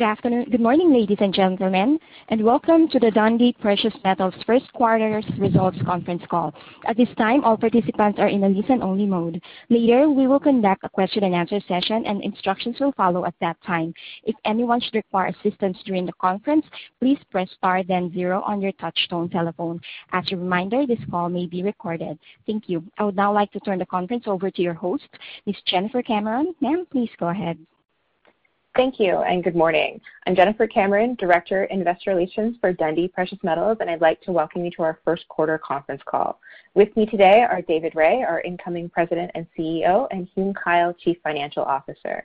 Good afternoon. Good morning, ladies and gentlemen, and welcome to the Dundee Precious Metals first quarter results conference call. At this time, all participants are in a listen-only mode. Later, we will conduct a question and answer session, and instructions will follow at that time. If anyone should require assistance during the conference, please press star then zero on your touchtone telephone. As a reminder, this call may be recorded. Thank you. I would now like to turn the conference over to your host, Ms. Jennifer Cameron. Ma'am, please go ahead. Thank you, and good morning. I'm Jennifer Cameron, Director, Investor Relations for Dundee Precious Metals, and I'd like to welcome you to our first quarter conference call. With me today are David Rae, our incoming President and CEO, and Hume Kyle, Chief Financial Officer.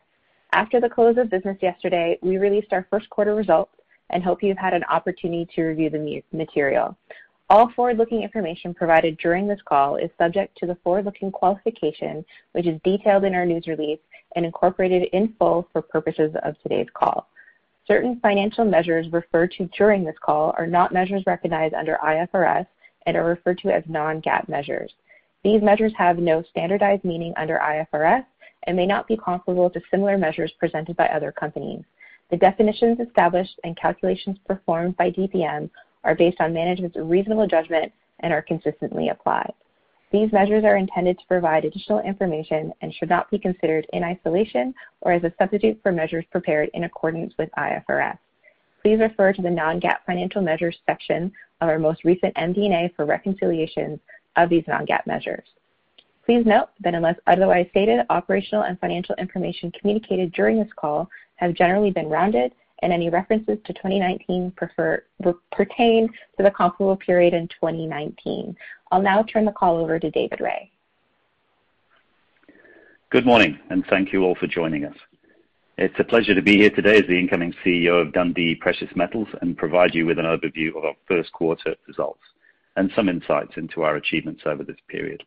After the close of business yesterday, we released our first quarter results and hope you've had an opportunity to review the material. All forward-looking information provided during this call is subject to the forward-looking qualification, which is detailed in our news release and incorporated in full for purposes of today's call. Certain financial measures referred to during this call are not measures recognized under IFRS and are referred to as non-GAAP measures. These measures have no standardized meaning under IFRS and may not be comparable to similar measures presented by other companies. The definitions established and calculations performed by DPM are based on management's reasonable judgment and are consistently applied. These measures are intended to provide additional information and should not be considered in isolation or as a substitute for measures prepared in accordance with IFRS. Please refer to the non-GAAP financial measures section of our most recent MD&A for reconciliations of these non-GAAP measures. Please note that unless otherwise stated, operational and financial information communicated during this call have generally been rounded, and any references to 2019 pertain to the comparable period in 2019. I'll now turn the call over to David Rae. Good morning, and thank you all for joining us. It's a pleasure to be here today as the incoming CEO of Dundee Precious Metals and provide you with an overview of our first quarter results and some insights into our achievements over this period.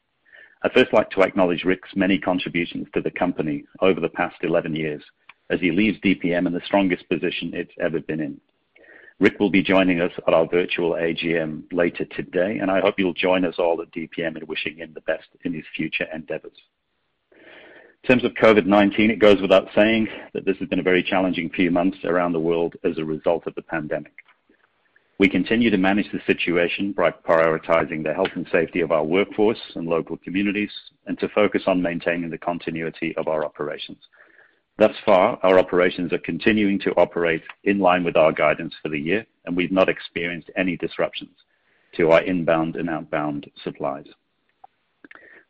I'd first like to acknowledge Rick's many contributions to the company over the past 11 years as he leaves DPM in the strongest position it's ever been in. Rick will be joining us at our virtual AGM later today, and I hope you'll join us all at DPM in wishing him the best in his future endeavors. In terms of COVID-19, it goes without saying that this has been a very challenging few months around the world as a result of the pandemic. We continue to manage the situation by prioritizing the health and safety of our workforce and local communities and to focus on maintaining the continuity of our operations. Thus far, our operations are continuing to operate in line with our guidance for the year, and we've not experienced any disruptions to our inbound and outbound supplies.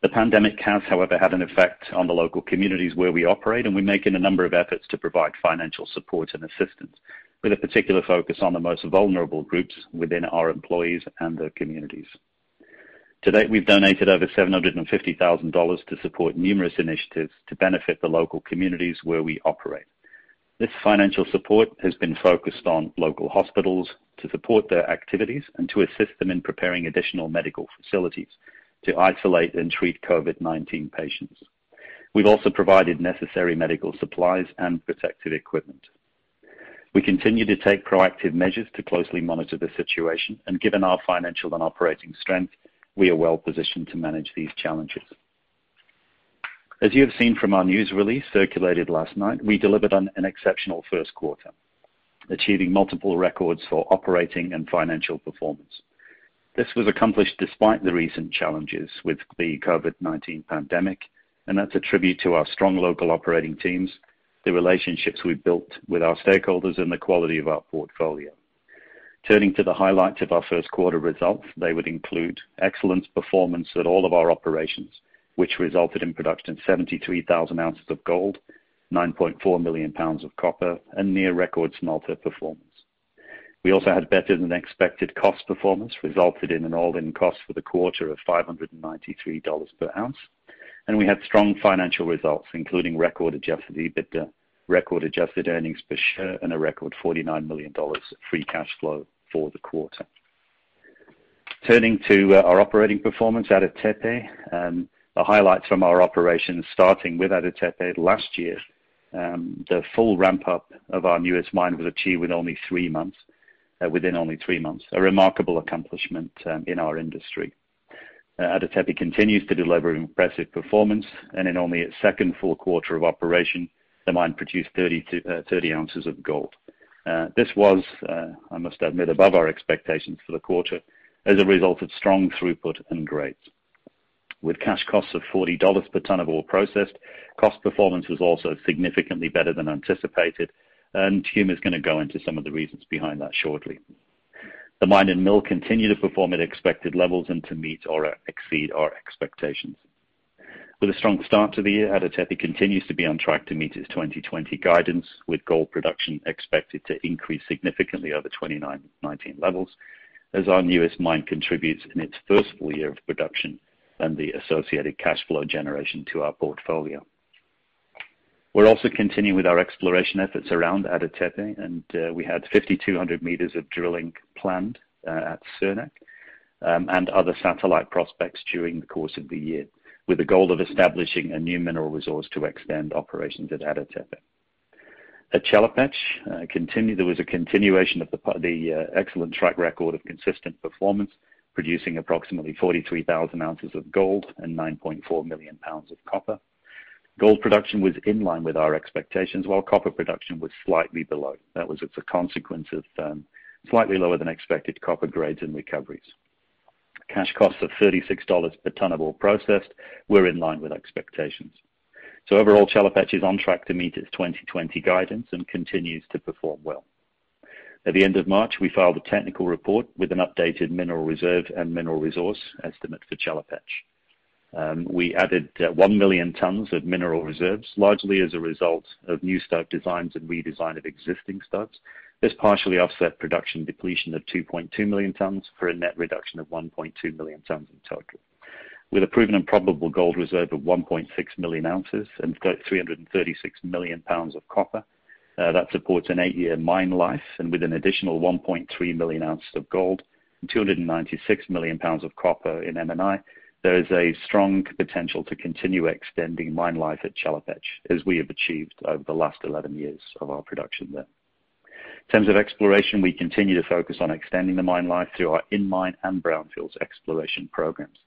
The pandemic has, however, had an effect on the local communities where we operate, and we're making a number of efforts to provide financial support and assistance with a particular focus on the most vulnerable groups within our employees and their communities. To date, we've donated over $750,000 to support numerous initiatives to benefit the local communities where we operate. This financial support has been focused on local hospitals to support their activities and to assist them in preparing additional medical facilities to isolate and treat COVID-19 patients. We've also provided necessary medical supplies and protective equipment. We continue to take proactive measures to closely monitor the situation, and given our financial and operating strength, we are well-positioned to manage these challenges. As you have seen from our news release circulated last night, we delivered an exceptional first quarter, achieving multiple records for operating and financial performance. This was accomplished despite the recent challenges with the COVID-19 pandemic, and that's a tribute to our strong local operating teams, the relationships we've built with our stakeholders, and the quality of our portfolio. Turning to the highlights of our first quarter results, they would include excellent performance at all of our operations, which resulted in production of 73,000 ounces of gold, 9.4 million pounds of copper, and near record smelter performance. We also had better than expected cost performance, resulted in an all-in cost for the quarter of $593 per ounce. And we had strong financial results, including record adjusted EBITDA record adjusted earnings per share, and a record $49 million free cash flow for the quarter. Turning to uh, our operating performance at Ada Tepe, um, the highlights from our operations starting with Ada last year, um, the full ramp-up of our newest mine was achieved uh, within only three months, a remarkable accomplishment um, in our industry. Uh, Ada Tepe continues to deliver impressive performance, and in only its second full quarter of operation, the mine produced 30 uh, 30 ounces of gold. Uh, This was, I must admit, above our expectations for the quarter as a result of strong throughput and grades. With cash costs of $40 per ton of ore processed, cost performance was also significantly better than anticipated, and Hume is going to go into some of the reasons behind that shortly. The mine and mill continue to perform at expected levels and to meet or exceed our expectations. With a strong start to the year, Ada Tepe continues to be on track to meet its 2020 guidance, with gold production expected to increase significantly over 2019 levels as our newest mine contributes in its first full year of production and the associated cash flow generation to our portfolio. We're also continuing with our exploration efforts around Ada Tepe, and uh, we had 5,200 meters of drilling planned uh, at Surnak um, and other satellite prospects during the course of the year, with the goal of establishing a new mineral resource to extend operations at Ada Tepe. At Chelopech, uh, there was a continuation of the uh, excellent track record of consistent performance, producing approximately 43,000 ounces of gold and 9.4 million pounds of copper. Gold production was in line with our expectations, while copper production was slightly below. That was as a consequence of um, slightly lower than expected copper grades and recoveries. Cash costs of $36 per ton of ore processed were in line with expectations. So overall, Chelopech is on track to meet its 2020 guidance and continues to perform well. At the end of March, we filed a technical report with an updated mineral reserve and mineral resource estimate for Chelopech. Um, we added uh, 1 million tons of mineral reserves, largely as a result of new stope designs and redesign of existing stopes. This partially offset production depletion of 2.2 million tons for a net reduction of 1.2 million tons in total. With a proven and probable gold reserve of 1.6 million ounces and 336 million pounds of copper, uh, that supports an eight-year mine life, and with an additional 1.3 million ounces of gold and 296 million pounds of copper in M&I, there is a strong potential to continue extending mine life at Chelopech, as we have achieved over the last 11 years of our production there. In terms of exploration, we continue to focus on extending the mine life through our in-mine and brownfields exploration programs.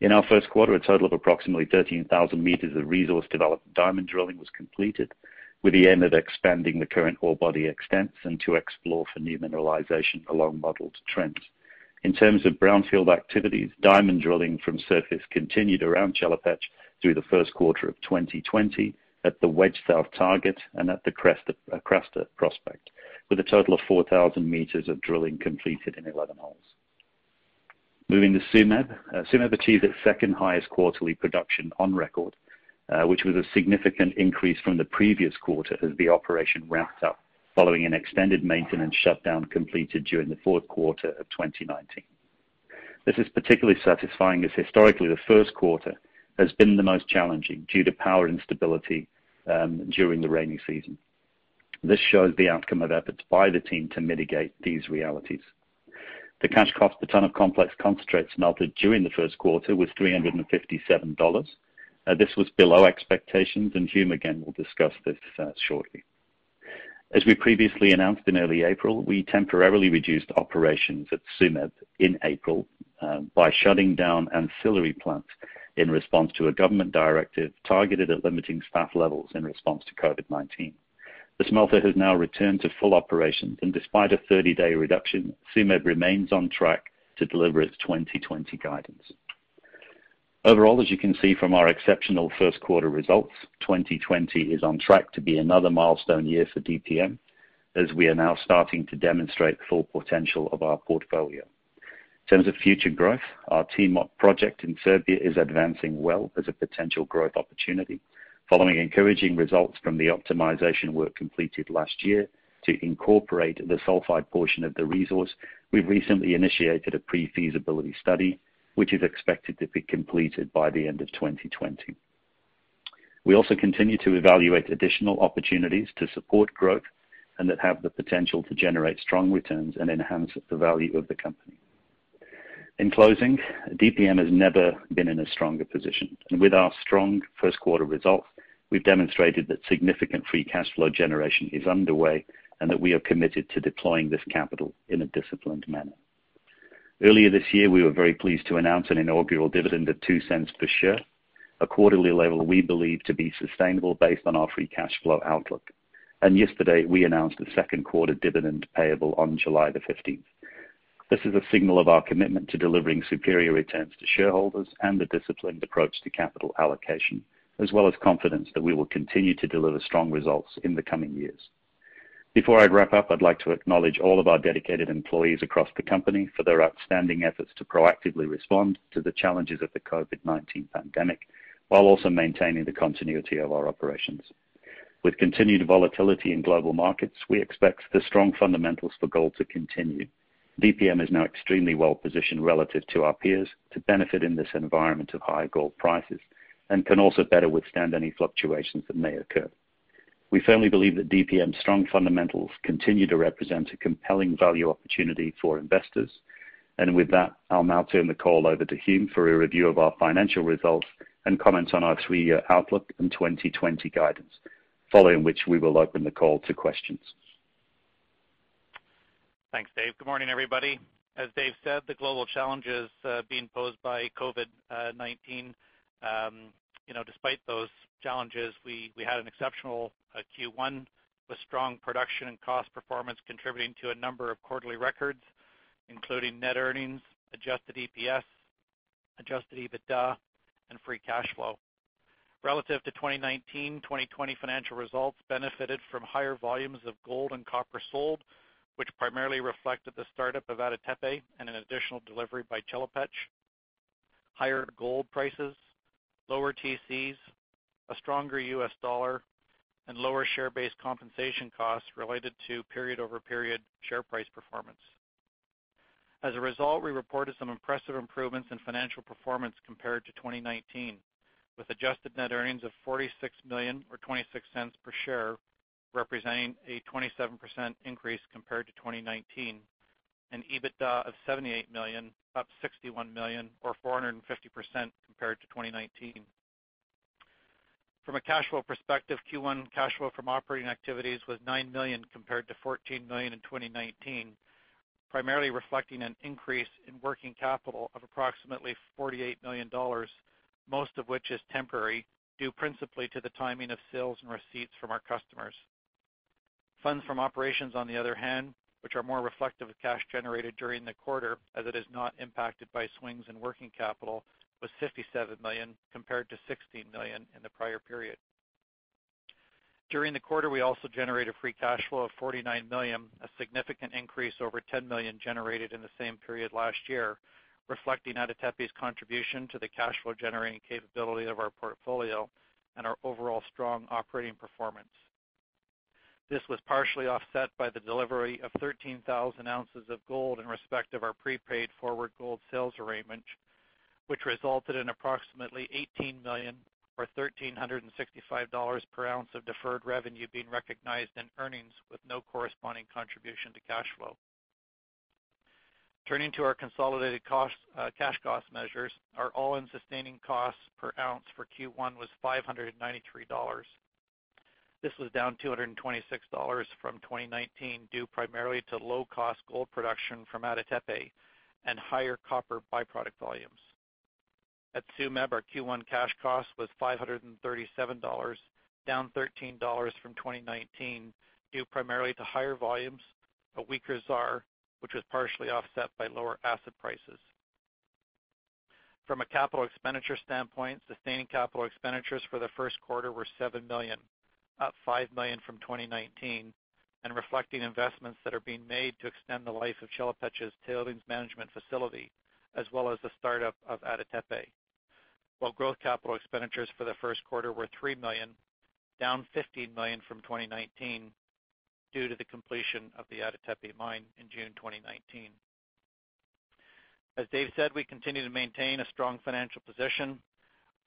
In our first quarter, a total of approximately 13,000 meters of resource-developed diamond drilling was completed, with the aim of expanding the current ore body extents and to explore for new mineralization along modeled trends. In terms of brownfield activities, diamond drilling from surface continued around Chelopech through the first quarter of 2020 at the Wedge South target and at the Krasta uh, prospect, with a total of 4,000 meters of drilling completed in 11 holes. Moving to Tsumeb. Uh, Tsumeb achieved its second highest quarterly production on record, uh, which was a significant increase from the previous quarter as the operation ramped up following an extended maintenance shutdown completed during the fourth quarter of 2019. This is particularly satisfying as historically the first quarter has been the most challenging due to power instability um, during the rainy season. This shows the outcome of efforts by the team to mitigate these realities. The cash cost per ton of complex concentrates smelted during the first quarter was $357. Uh, this was below expectations, and Hume again will discuss this uh, shortly. As we previously announced in early April, we temporarily reduced operations at Tsumeb in April um, by shutting down ancillary plants in response to a government directive targeted at limiting staff levels in response to COVID-19. The smelter has now returned to full operations, and despite a 30-day reduction, Tsumeb remains on track to deliver its 2020 guidance. Overall, as you can see from our exceptional first quarter results, 2020 is on track to be another milestone year for DPM, as we are now starting to demonstrate the full potential of our portfolio. In terms of future growth, our Timok project in Serbia is advancing well as a potential growth opportunity. Following encouraging results from the optimization work completed last year to incorporate the sulfide portion of the resource, we've recently initiated a pre-feasibility study, which is expected to be completed by the end of 2020. We also continue to evaluate additional opportunities to support growth and that have the potential to generate strong returns and enhance the value of the company. In closing, DPM has never been in a stronger position. And with our strong first quarter results, we've demonstrated that significant free cash flow generation is underway and that we are committed to deploying this capital in a disciplined manner. Earlier this year, we were very pleased to announce an inaugural dividend of $0.02 per share, a quarterly level we believe to be sustainable based on our free cash flow outlook. And yesterday, we announced a second quarter dividend payable on July the 15th. This is a signal of our commitment to delivering superior returns to shareholders and a disciplined approach to capital allocation, as well as confidence that we will continue to deliver strong results in the coming years. Before I wrap up, I'd like to acknowledge all of our dedicated employees across the company for their outstanding efforts to proactively respond to the challenges of the COVID-19 pandemic, while also maintaining the continuity of our operations. With continued volatility in global markets, we expect the strong fundamentals for gold to continue. DPM is now extremely well-positioned relative to our peers to benefit in this environment of high gold prices and can also better withstand any fluctuations that may occur. We firmly believe that DPM's strong fundamentals continue to represent a compelling value opportunity for investors. And with that, I'll now turn the call over to Hume for a review of our financial results and comments on our three-year outlook and 2020 guidance, following which we will open the call to questions. Thanks, Dave. Good morning, everybody. As Dave said, the global challenges uh, being posed by COVID-19. Uh, um, despite those challenges, we we had an exceptional uh, Q1 with strong production and cost performance contributing to a number of quarterly records, including net earnings, adjusted EPS, adjusted EBITDA, and free cash flow. Relative to 2019, 2020 financial results benefited from higher volumes of gold and copper sold, which primarily reflected the startup of Ada Tepe and an additional delivery by Chelopech. Higher gold prices, lower TCs, a stronger US dollar, and lower share-based compensation costs related to period-over-period share price performance. As a result, we reported some impressive improvements in financial performance compared to 2019, with adjusted net earnings of $46 million or $0.26 per share, representing a 27% increase compared to 2019, and EBITDA of 78 million, up 61 million or 450% compared to 2019. From a cash flow perspective, Q1 cash flow from operating activities was 9 million compared to 14 million in 2019, primarily reflecting an increase in working capital of approximately $48 million, most of which is temporary, due principally to the timing of sales and receipts from our customers. Funds from operations, on the other hand, which are more reflective of cash generated during the quarter as it is not impacted by swings in working capital, was 57 million compared to 16 million in the prior period. During the quarter, we also generated free cash flow of 49 million, a significant increase over 10 million generated in the same period last year, reflecting Ada Tepe's contribution to the cash flow generating capability of our portfolio and our overall strong operating performance. This was partially offset by the delivery of 13,000 ounces of gold in respect of our prepaid forward gold sales arrangement, which resulted in approximately 18 million or $1,365 per ounce of deferred revenue being recognized in earnings with no corresponding contribution to cash flow. Turning to our consolidated uh, cash cost measures, our all-in sustaining costs per ounce for Q1 was $593. This was down $226 from 2019, due primarily to low-cost gold production from Ada Tepe and higher copper by-product volumes. At Tsumeb, our Q1 cash cost was $537, down $13 from 2019, due primarily to higher volumes, a weaker ZAR, which was partially offset by lower acid prices. From a capital expenditure standpoint, sustaining capital expenditures for the first quarter were $7 million, up 5 million from 2019, and reflecting investments that are being made to extend the life of Chelopech's tailings management facility, as well as the startup of Ada Tepe. While growth capital expenditures for the first quarter were 3 million, down 15 million from 2019 due to the completion of the Ada Tepe mine in June 2019. As Dave said, we continue to maintain a strong financial position.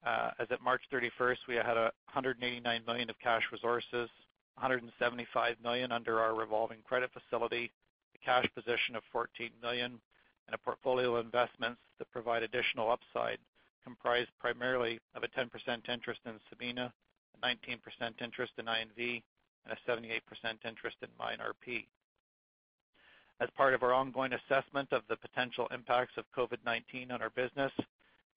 Uh, as at March 31st, we had 189 million of cash resources, 175 million under our revolving credit facility, a cash position of 14 million, and a portfolio of investments that provide additional upside, comprised primarily of a 10% interest in Sabina, a 19% interest in INV, and a 78% interest in MineRP. As part of our ongoing assessment of the potential impacts of COVID-19 on our business,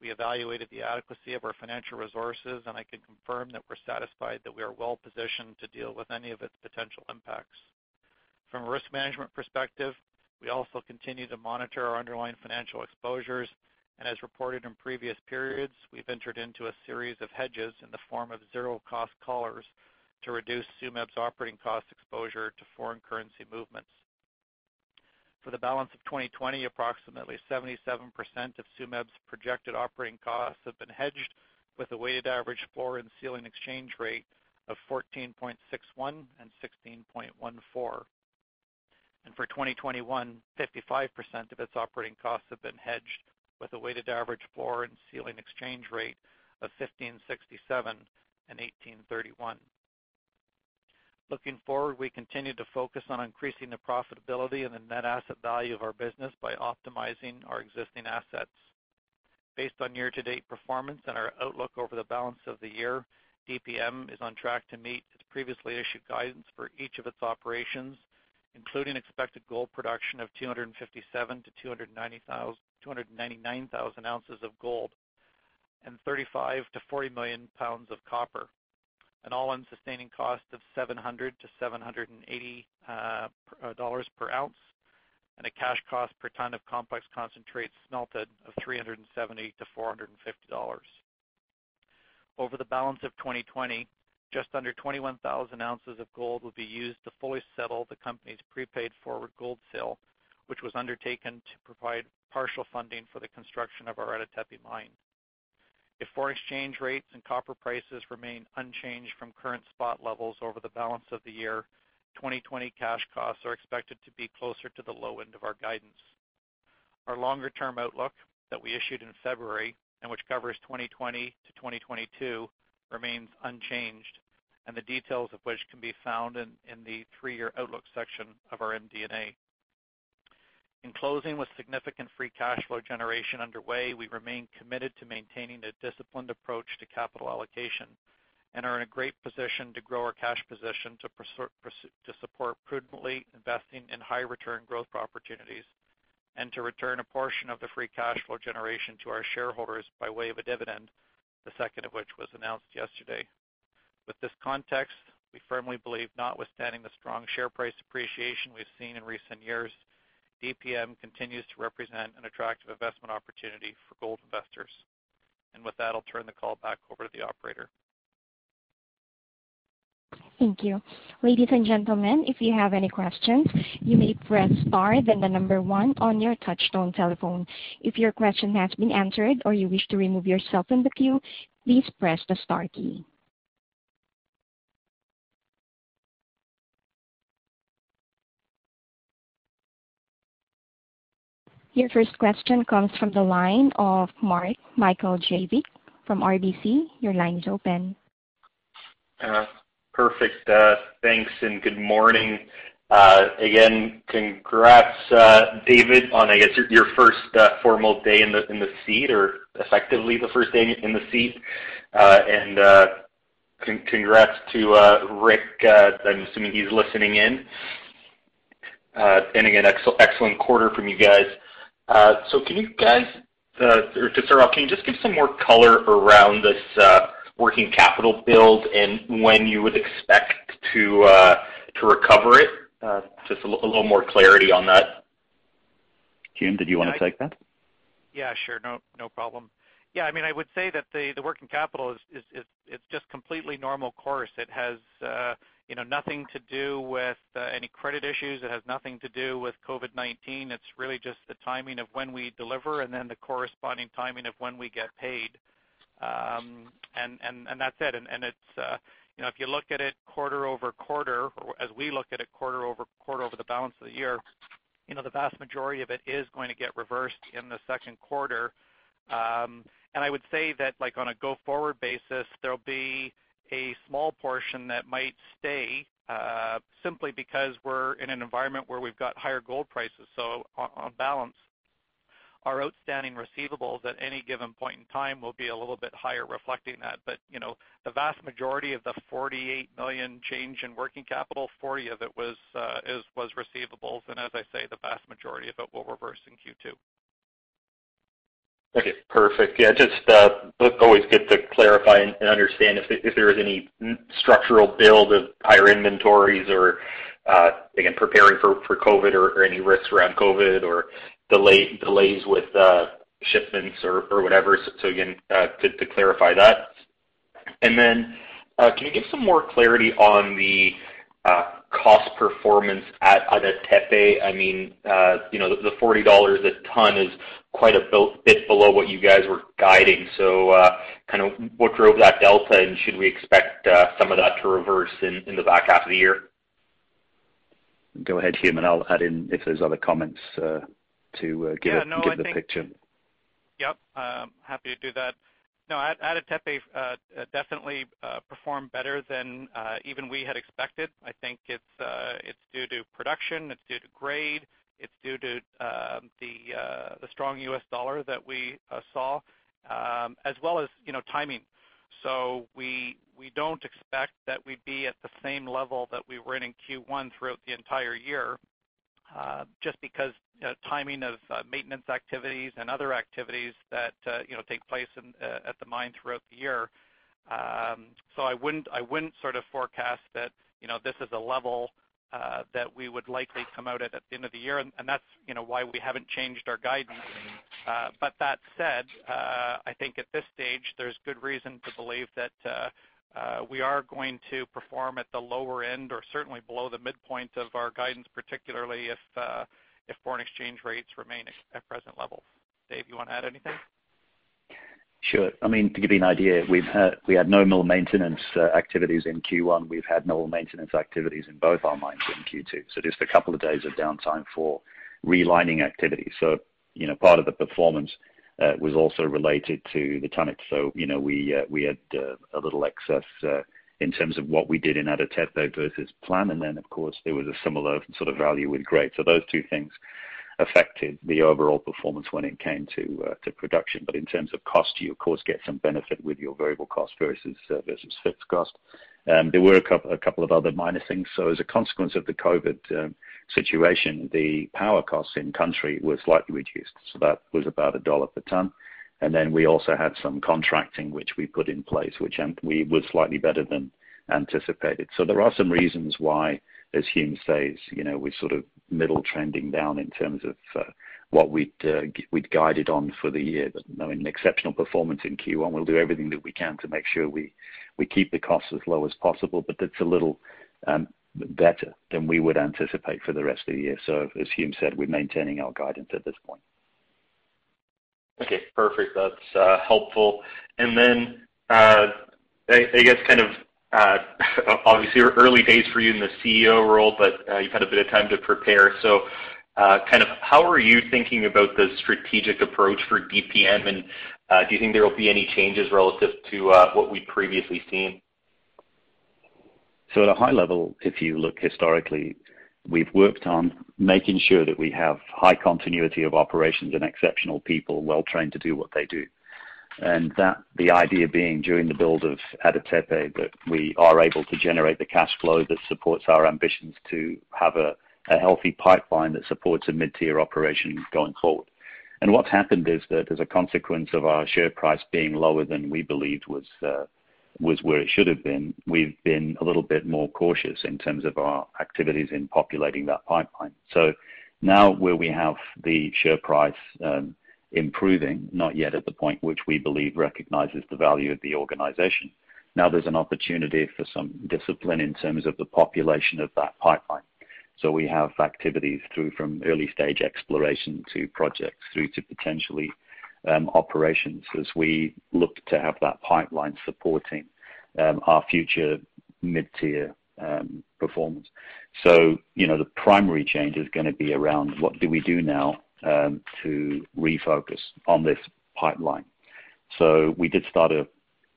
we evaluated the adequacy of our financial resources, and I can confirm that we're satisfied that we are well-positioned to deal with any of its potential impacts. From a risk management perspective, we also continue to monitor our underlying financial exposures, and as reported in previous periods, we've entered into a series of hedges in the form of zero-cost collars to reduce Tsumeb's operating cost exposure to foreign currency movements. For the balance of 2020, approximately 77% of Tsumeb's projected operating costs have been hedged with a weighted average floor and ceiling exchange rate of 14.61 and 16.14. For 2021, 55% of its operating costs have been hedged with a weighted average floor and ceiling exchange rate of 15.67 and 18.31. Looking forward, we continue to focus on increasing the profitability and the net asset value of our business by optimizing our existing assets. Based on year-to-date performance and our outlook over the balance of the year, DPM is on track to meet its previously issued guidance for each of its operations, including expected gold production of 257,000-299,000 ounces of gold and 35 million-40 million pounds of copper, an all-in sustaining cost of $700-$780 uh, uh, per ounce, and a cash cost per ton of complex concentrates smelted of $370-$450. Over the balance of 2020, just under 21,000 ounces of gold will be used to fully settle the company's prepaid forward gold sale, which was undertaken to provide partial funding for the construction of our Ada Tepe mine. If foreign exchange rates and copper prices remain unchanged from current spot levels over the balance of the year, 2020 cash costs are expected to be closer to the low end of our guidance. Our longer-term outlook that we issued in February, and which covers 2020 to 2022, remains unchanged, and the details of which can be found in the three-year outlook section of our MD&A. In closing, with significant free cash flow generation underway, we remain committed to maintaining a disciplined approach to capital allocation and are in a great position to grow our cash position to support prudently investing in high-return growth opportunities and to return a portion of the free cash flow generation to our shareholders by way of a dividend, the second of which was announced yesterday. With this context, we firmly believe, notwithstanding the strong share price appreciation we've seen in recent years, DPM continues to represent an attractive investment opportunity for gold investors. And with that, I'll turn the call back over to the operator. Thank you. Ladies and gentlemen, if you have any questions, you may press star then the number one on your touchtone telephone. If your question has been answered or you wish to remove yourself from the queue, please press the star key. Your first question comes from the line of Mark Mihaljevic from RBC. Your line is open. Uh, perfect. Uh, thanks, and good morning. Uh, again, congrats, David, on, I guess, your first formal day in the seat, or effectively the first day in the seat. And congrats to Rick. I'm assuming he's listening in. And again, excellent quarter from you guys. Uh, can you guys, uh, or to start off, can you just give some more color around this uh, working capital build and when you would expect to recover it? Just a little more clarity on that. Hume, did you want to take that? Yeah, sure. No problem. Yeah, I mean I would say that the working capital is just completely normal course. It has nothing to do with any credit issues. It has nothing to do with COVID-19. It's really just the timing of when we deliver and then the corresponding timing of when we get paid. Um and that's it. And and it's uh you know if you look at it quarter-over-quarter, or as we look at it quarter-over-quarter over the balance of the year, you know, the vast majority of it is going to get reversed in the second quarter. Um and I would say that like on a go-forward basis, there'll be a small portion that might stay, uh, simply because we're in an environment where we've got higher gold prices. So on balance, our outstanding receivables at any given point in time will be a little bit higher reflecting that. But you know, the vast majority of the 48 million change in working capital, 40 of it was uh, was receivables. And as I say, the vast majority of it will reverse in Q2. Okay, perfect. Yeah, just uh, always good to clarify and understand if there is any structural build of higher inventories or, uh, again, preparing for COVID or any risks around COVID or delays with uh, shipments or whatever. So again, good to clarify that. And then, can you give some more clarity on the cost performance at Ada Tepe? I mean, uh, you know, the $40 a ton is quite a bit below what you guys were guiding. So uh kind of what drove that delta, and should we expect uh, some of that to reverse in the back half of the year? Go ahead, Hume, and I'll add in if there's other comments uh, to give give the picture. Yep. Um, happy to do that. Ada Tepe uh, definitely uh, performed better than uh, even we had expected. I think it's due to production, it's due to grade, it's due to um, the strong U.S. dollar that we saw, um, as well as timing. So we don't expect that we'd be at the same level that we were in Q1 throughout the entire year, just because timing of maintenance activities and other activities that uh you know take place at the mine throughout the year. Um so I wouldn't I wouldn't sort of forecast that you know, this is a level that we would likely come out at the end of the year, and that's you know, why we haven't changed our guidance. Uh but that said, I think at this stage, there's good reason to believe that we are going to perform at the lower end or certainly below the midpoint of our guidance, particularly if uh if foreign exchange rates remain at present levels. Dave, you want to add anything? Sure. I mean, to give you an idea, we had we had no mill maintenance activities in Q1. We've had no maintenance activities in both our mines in Q2. so Just a couple of days of downtime for relining activities. So you know part of the performance Uh, was also related to the tonnage. So, you know, we uh, we had uh, a little excess in terms of what we did in Ada Tepe versus plan. And then of course, there was a similar sort of value with grade. So those two things affected the overall performance when it came to to production. But in terms of cost, you of course get some benefit with your variable cost versus versus fixed cost. Um, there were a couple of other minor things. So as a consequence of the COVID um, situation, the power costs in country were slightly reduced. So that was about $1 per ton. And then we also had some contracting which we put in place, which we was slightly better than anticipated. So there are some reasons why, as Hume says, you know, we're sort of middle trending down in terms of uh, what uh, we'd guided on for the year. I mean, exceptional performance in Q1. We'll do everything that we can to make sure we keep the costs as low as possible, but it's a little um, better than we would anticipate for the rest of the year. So as Hume said, we're maintaining our guidance at this point. Okay, perfect. That's uh, helpful. And then uh I guess kind of uh, obviously early days for you in the CEO role, but uh, you've had a bit of time to prepare. So uh kind of how are you thinking about the strategic approach for DPM, and do you think there will be any changes relative to what we've previously seen? So at a high level, if you look historically, we've worked on making sure that we have high continuity of operations and exceptional people well-trained to do what they do. And that the idea being during the build of Ada Tepe, that we are able to generate the cash flow that supports our ambitions to have a healthy pipeline that supports a mid-tier operation going forward. And what's happened is that as a consequence of our share price being lower than we believed was uh, where it should have been, we've been a little bit more cautious in terms of our activities in populating that pipeline. So now where we have the share price um, improving, not yet at the point which we believe recognizes the value of the organization, now there's an opportunity for some discipline in terms of the population of that pipeline. So we have activities through from early-stage exploration to projects through to potentially Um, operations as we look to have that pipeline supporting um, our future mid-tier um, performance. So you know the primary change is going to be around what do we do now to refocus on this pipeline. So we did start a,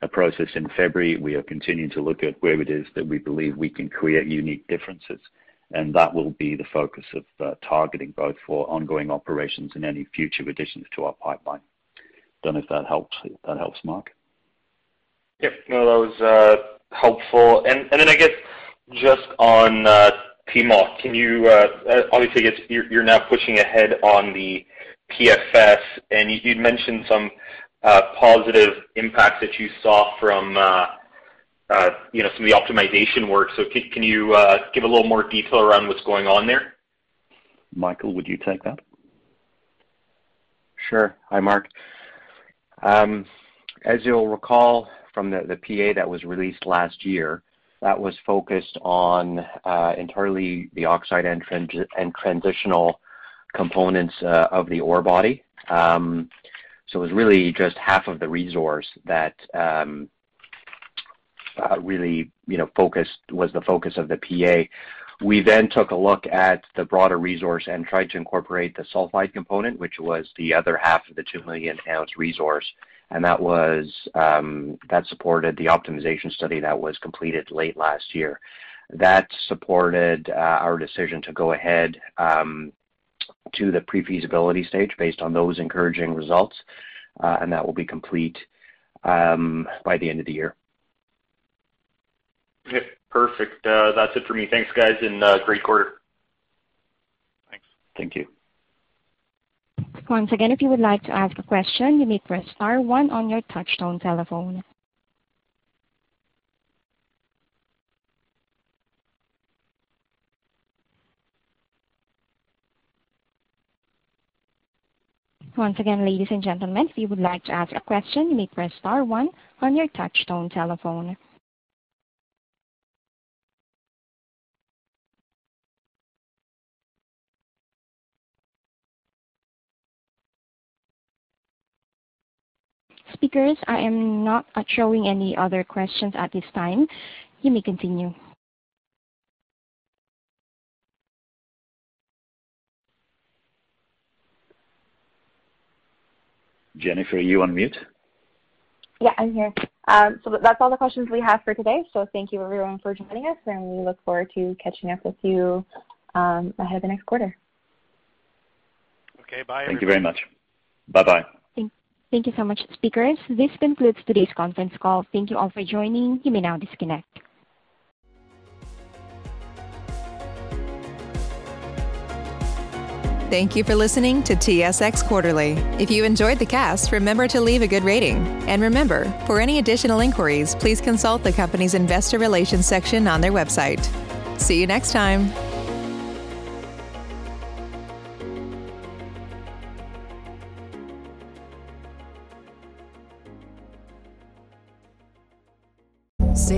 a process in February. We are continuing to look at where it is that we believe we can create unique differences, and that will be the focus of uh, targeting both for ongoing operations and any future additions to our pipeline. Don't know if that helps. If that helps, Mark. Yep. No, that was uh, helpful. And and then I guess just on uh, Timok, can you uh, uh obviously you're, you're now pushing ahead on the PFS, and you, would mentioned some uh, positive impacts that you saw from uh, uh, you know some of the optimization work. So can, can you uh, give a little more detail around what's going on there? Michael, would you take that? Sure. Hi, Mark. Um, as you'll recall from the, the PA that was released last year, that was focused on uh, entirely the oxide and, and transitional components uh, of the ore body. Um, so it was really just half of the resource that um, uh, really, you know, focused was the focus of the PA. We then took a look at the broader resource and tried to incorporate the sulfide component, which was the other half of the 2 million ounce resource, and that was um, that supported the optimization study that was completed late last year. That supported uh, our decision to go ahead um, to the pre-feasibility stage based on those encouraging results, uh, and that will be complete um, by the end of the year. Okay, perfect. Uh, that's it for me. Thanks, guys, and uh, great quarter. Thanks. Thank you. Once again, if you would like to ask a question, you may press star one on your touchtone telephone. Once again, ladies and gentlemen, if you would like to ask a question, you may press star one on your touchtone telephone. Speakers, I am not showing any other questions at this time. You may continue. Jennifer, are you on mute? Yeah, I'm here. Um, so that's all the questions we have for today. So thank you everyone for joining us, and we look forward to catching up with you um, ahead of the next quarter. Okay, bye. Thank everybody. you very much. Bye-bye. Thank, thank you so much, speakers. This concludes today's conference call. Thank you all for joining. You may now disconnect. Thank you for listening to TSX Quarterly. If you enjoyed the cast, remember to leave a good rating. And remember, for any additional inquiries, please consult the company's investor relations section on their website. See you next time.